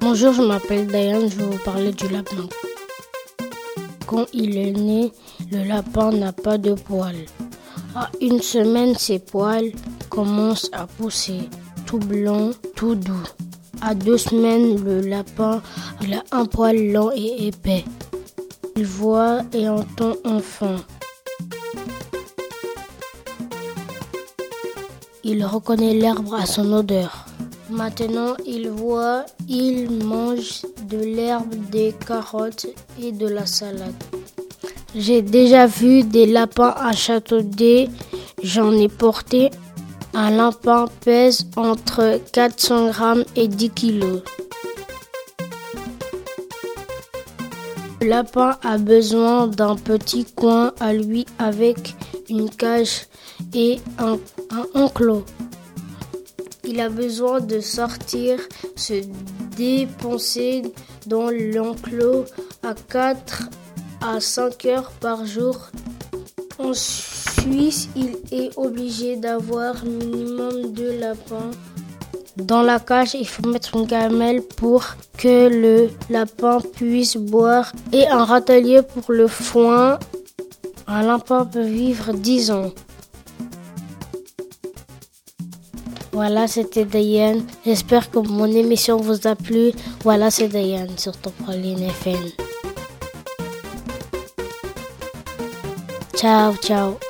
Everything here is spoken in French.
Bonjour, je m'appelle Diane, je vais vous parler du lapin. Quand il est né, le lapin n'a pas de poils. À une semaine, ses poils commencent à pousser, tout blanc, tout doux. À deux semaines, le lapin a un poil lent et épais. Il voit et entend enfin. Il reconnaît l'herbe à son odeur. Maintenant, il voit, il mange de l'herbe, des carottes et de la salade. J'ai déjà vu des lapins à Châteaudet. J'en ai porté. Un lapin pèse entre 400 grammes et 10 kilos. Le lapin a besoin d'un petit coin à lui avec une cage et un, un enclos. Il a besoin de sortir, se dépenser dans l'enclos à 4 à 5 heures par jour. En Suisse, il est obligé d'avoir minimum deux lapins. Dans la cage, il faut mettre une gamelle pour que le lapin puisse boire et un râtelier pour le foin. Un lapin peut vivre 10 ans. Voilà, c'était Diane. J'espère que mon émission vous a plu. Voilà, c'est Diane sur Top FM. Ciao, ciao.